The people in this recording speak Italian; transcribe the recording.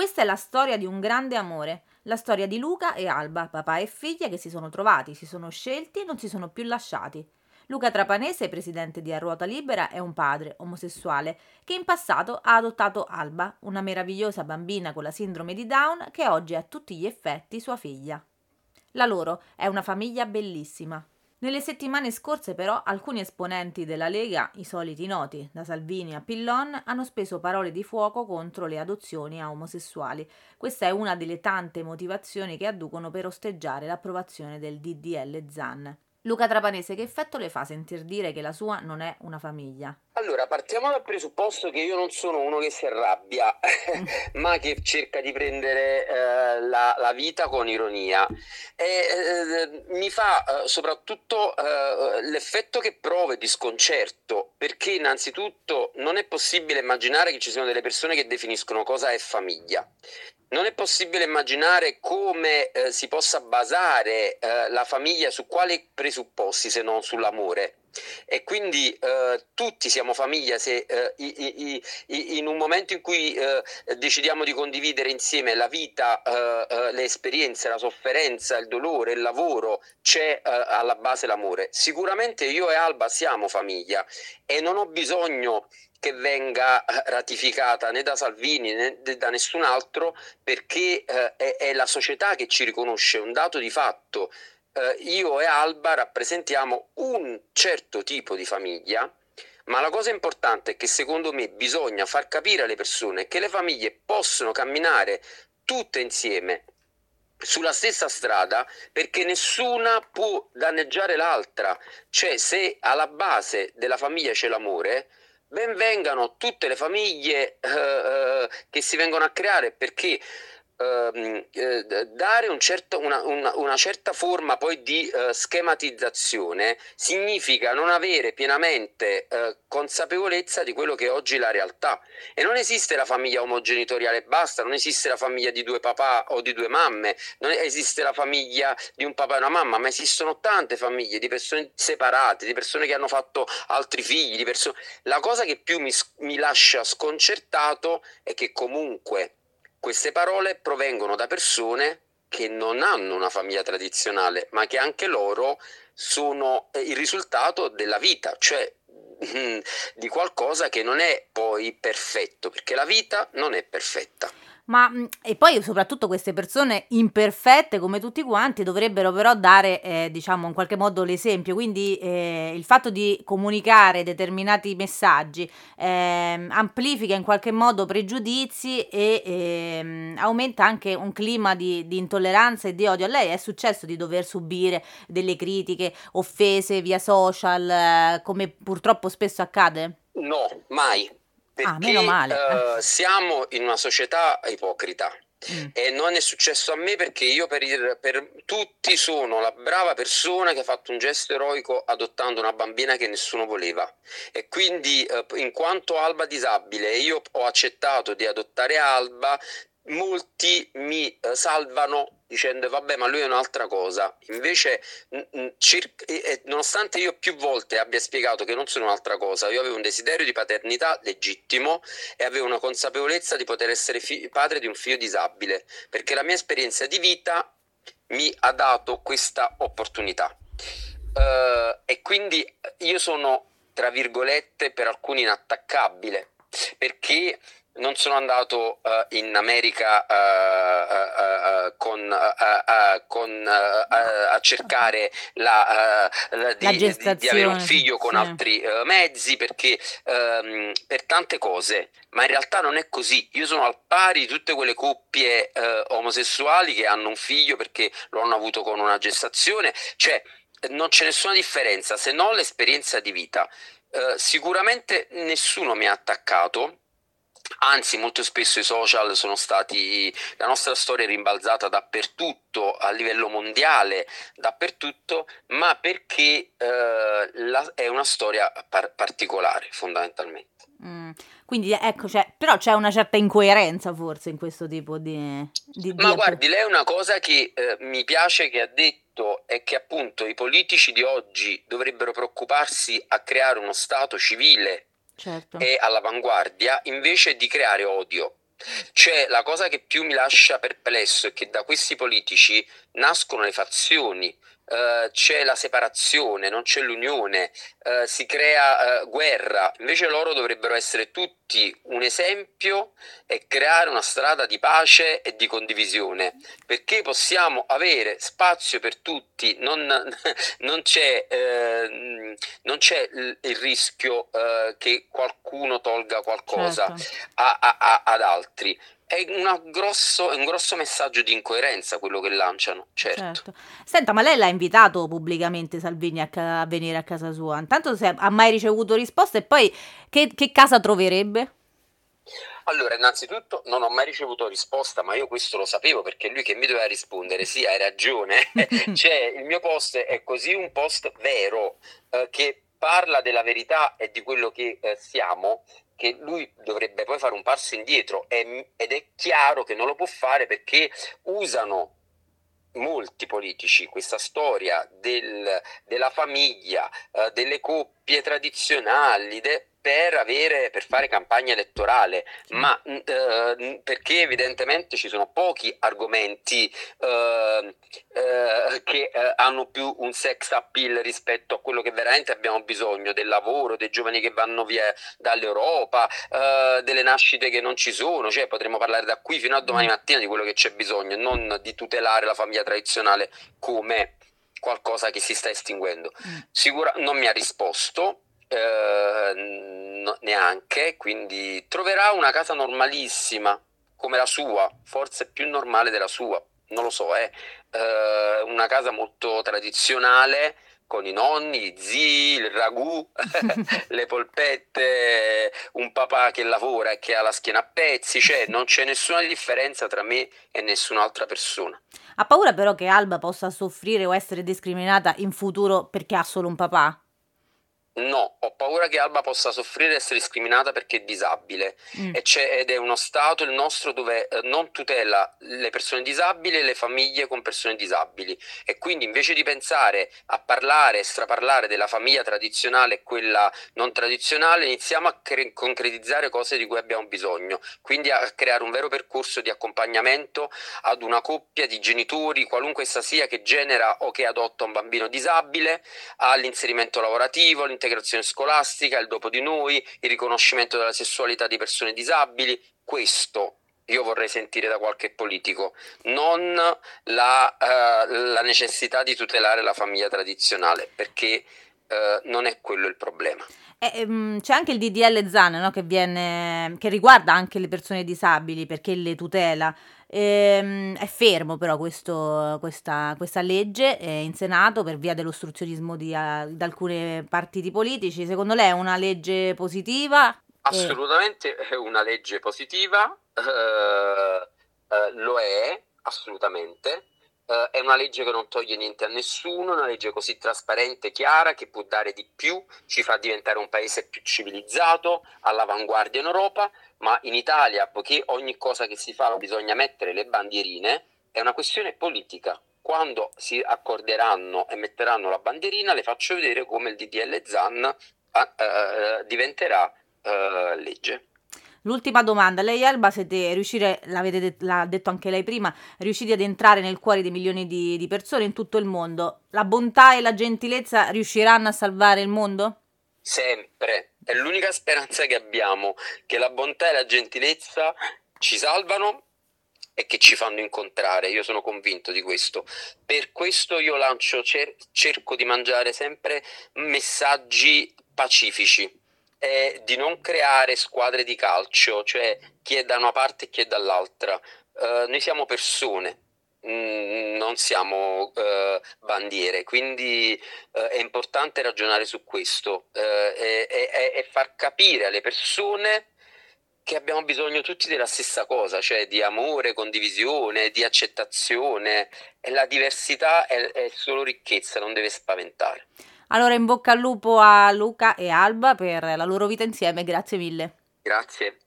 Questa è la storia di un grande amore, la storia di Luca e Alba, papà e figlia che si sono trovati, si sono scelti e non si sono più lasciati. Luca Trapanese, presidente di A Ruota Libera, è un padre omosessuale che in passato ha adottato Alba, una meravigliosa bambina con la sindrome di Down che oggi è a tutti gli effetti sua figlia. La loro è una famiglia bellissima. Nelle settimane scorse però alcuni esponenti della Lega, i soliti noti, da Salvini a Pillon, hanno speso parole di fuoco contro le adozioni a omosessuali. Questa è una delle tante motivazioni che adducono per osteggiare l'approvazione del DDL ZAN. Luca Trapanese, che effetto le fa sentir dire che la sua non è una famiglia? Allora, partiamo dal presupposto che io non sono uno che si arrabbia, ma che cerca di prendere eh, la, la, vita con ironia. E, eh, mi fa eh, soprattutto eh, l'effetto che provo di sconcerto, perché innanzitutto non è possibile immaginare che ci siano delle persone che definiscono cosa è famiglia. Non è possibile immaginare come eh, si possa basare eh, la famiglia su quali presupposti se non sull'amore. E quindi eh, tutti siamo famiglia se eh, i, i, in un momento in cui eh, decidiamo di condividere insieme la vita, eh, le esperienze, la sofferenza, il dolore, il lavoro, c'è alla base l'amore. Sicuramente io e Alba siamo famiglia e non ho bisogno che venga eh, ratificata né da Salvini né da nessun altro perché eh, è, è, la società che ci riconosce un dato di fatto. Eh, io e Alba rappresentiamo un certo tipo di famiglia, ma la cosa importante è che secondo me bisogna far capire alle persone che le famiglie possono camminare tutte insieme sulla stessa strada perché nessuna può danneggiare l'altra. Cioè se alla base della famiglia c'è l'amore, benvengano tutte le famiglie eh, eh, che si vengono a creare perché Ehm, eh, dare un certo, una, una, una, certa forma poi di eh, schematizzazione significa non avere pienamente eh, consapevolezza di quello che è oggi la realtà. E non esiste la famiglia omogenitoriale basta, non esiste la famiglia di due papà o di due mamme, non esiste la famiglia di un papà e una mamma, ma esistono tante famiglie di persone separate, di persone che hanno fatto altri figli, di persone... La cosa che più mi, mi lascia sconcertato è che comunque queste parole provengono da persone che non hanno una famiglia tradizionale, ma che anche loro sono eh, il risultato della vita, cioè di qualcosa che non è poi perfetto, perché la vita non è perfetta. Ma mm, e poi soprattutto queste persone imperfette come tutti quanti dovrebbero però dare, eh, diciamo, in qualche modo l'esempio. Quindi eh, il fatto di comunicare determinati messaggi eh, amplifica in qualche modo pregiudizi e ehm, aumenta anche un clima di, di, intolleranza e di odio. A lei è successo di dover subire delle critiche, offese via social, eh, come purtroppo spesso accade? No, mai Ah, meno male. Uh, siamo in una società ipocrita. Mm. E non è successo a me perché io per, il, per, tutti sono la brava persona che ha fatto un gesto eroico adottando una bambina che nessuno voleva. E quindi, eh, in quanto Alba disabile, io ho accettato di adottare Alba molti mi eh, salvano dicendo vabbè ma lui è un'altra cosa. Invece circa, nonostante io più volte abbia spiegato che non sono un'altra cosa io avevo un desiderio di paternità legittimo e avevo una consapevolezza di poter essere fi- padre di un figlio disabile perché la mia esperienza di vita mi ha dato questa opportunità. Uh, e quindi io sono tra virgolette per alcuni inattaccabile perché non sono andato uh, in America uh, uh, con, con, a cercare la, la, di, la di, avere un figlio con sì. altri mezzi perché um, per tante cose, ma in realtà non è così. Io sono al pari di tutte quelle coppie omosessuali che hanno un figlio perché lo hanno avuto con una gestazione, cioè non c'è nessuna differenza se non l'esperienza di vita. sicuramente nessuno mi ha attaccato Anzi, molto spesso i social sono stati, la nostra storia è rimbalzata dappertutto, a livello mondiale, dappertutto, ma perché eh, la, è una storia par- particolare fondamentalmente. Mm. Quindi ecco, cioè, però c'è una certa incoerenza forse in questo tipo di... di ma di guardi, lei è una cosa che eh, mi piace che ha detto è che appunto i politici di oggi dovrebbero preoccuparsi a creare uno Stato civile certo. è all'avanguardia invece di creare odio. Cioè, la cosa che più mi lascia perplesso è che da questi politici nascono le fazioni, Uh, c'è la separazione, non c'è l'unione, uh, si crea uh, guerra, invece loro dovrebbero essere tutti un esempio e creare una strada di pace e di condivisione, perché possiamo avere spazio per tutti, non, non, c'è, non c'è, il rischio che qualcuno tolga qualcosa certo. a, a, a, ad altri è, grosso, è, un grosso messaggio di incoerenza quello che lanciano, certo. certo. Senta, ma lei l'ha invitato pubblicamente Salvini a, ca- a venire a casa sua? Intanto se ha mai ricevuto risposta e poi che, che casa troverebbe? Allora, innanzitutto non ho mai ricevuto risposta, ma io questo lo sapevo perché lui che mi doveva rispondere, sì, hai ragione, cioè il mio post è così un post vero eh, che parla della verità e di quello che eh, siamo, che lui dovrebbe poi fare un passo indietro. Ed è chiaro che non lo può fare perché usano molti politici questa storia del, della famiglia, eh, delle coppie tradizionali, de, per, avere, per fare campagna elettorale, ma eh, perché evidentemente ci sono pochi argomenti eh, eh, che eh, hanno più un sex appeal rispetto a quello che veramente abbiamo bisogno, del lavoro, dei giovani che vanno via dall'Europa, eh, delle nascite che non ci sono, cioè potremmo parlare da qui fino a domani mm. mattina di quello che c'è bisogno, non di tutelare la famiglia tradizionale come qualcosa che si sta estinguendo. Mm. Sicura non mi ha risposto, eh, no, neanche, quindi troverà una casa normalissima come la sua, forse più normale della sua, non lo so, eh. eh una casa molto tradizionale con i nonni, i zii, il ragù, le polpette, un papà che lavora e che ha la schiena a pezzi, cioè non c'è nessuna differenza tra me e nessun'altra persona. Ha paura però che Alba possa soffrire o essere discriminata in futuro perché ha solo un papà? No, ho paura che Alba possa soffrire e essere discriminata perché è disabile. Mm. ed è uno Stato, il nostro, dove eh, non tutela le persone disabili e le famiglie con persone disabili. E quindi invece di pensare a parlare e straparlare della famiglia tradizionale e quella non tradizionale iniziamo a cre- concretizzare cose di cui abbiamo bisogno, quindi a creare un vero percorso di accompagnamento ad una coppia di genitori, qualunque essa sia, che genera o che adotta un bambino disabile, all'inserimento lavorativo, l'integrazione scolastica, il dopo di noi, il riconoscimento della sessualità di persone disabili. Questo io vorrei sentire da qualche politico, non la, uh, la necessità di tutelare la famiglia tradizionale, perché uh, non è quello il problema. Eh, ehm, c'è anche il DDL ZAN no, che, viene, che riguarda anche le persone disabili perché le tutela. Ehm, è fermo però questo, questa, questa, legge eh, in Senato per via dell'ostruzionismo di, uh, di, alcuni partiti politici. Secondo lei è una legge positiva? Assolutamente è una legge positiva, eh, eh, lo è assolutamente. Uh, è una legge che non toglie niente a nessuno, una legge così trasparente, chiara, che può dare di più, ci fa diventare un paese più civilizzato, all'avanguardia in Europa, ma in Italia, poiché ogni cosa che si fa bisogna mettere le bandierine, è una questione politica. Quando si accorderanno e metteranno la bandierina, le faccio vedere come il DDL ZAN uh, uh, diventerà legge. L'ultima domanda, lei e Alba siete riuscire, l'avete l'ha detto anche lei prima, riusciti ad entrare nel cuore di milioni di, di persone in tutto il mondo. La bontà e la gentilezza riusciranno a salvare il mondo? Sempre, è l'unica speranza che abbiamo, che la bontà e la gentilezza ci salvano e che ci fanno incontrare. Io sono convinto di questo. Per questo io lancio, cer- cerco di mangiare sempre messaggi pacifici è di non creare squadre di calcio, cioè chi è da una parte e chi è dall'altra. Uh, noi siamo persone, mm, non siamo uh, bandiere, quindi uh, è importante ragionare su questo e, e, e, far capire alle persone che abbiamo bisogno tutti della stessa cosa, cioè di amore, condivisione, di accettazione e la diversità è, è solo ricchezza, non deve spaventare. Allora in bocca al lupo a Luca e Alba per la loro vita insieme, grazie mille. Grazie.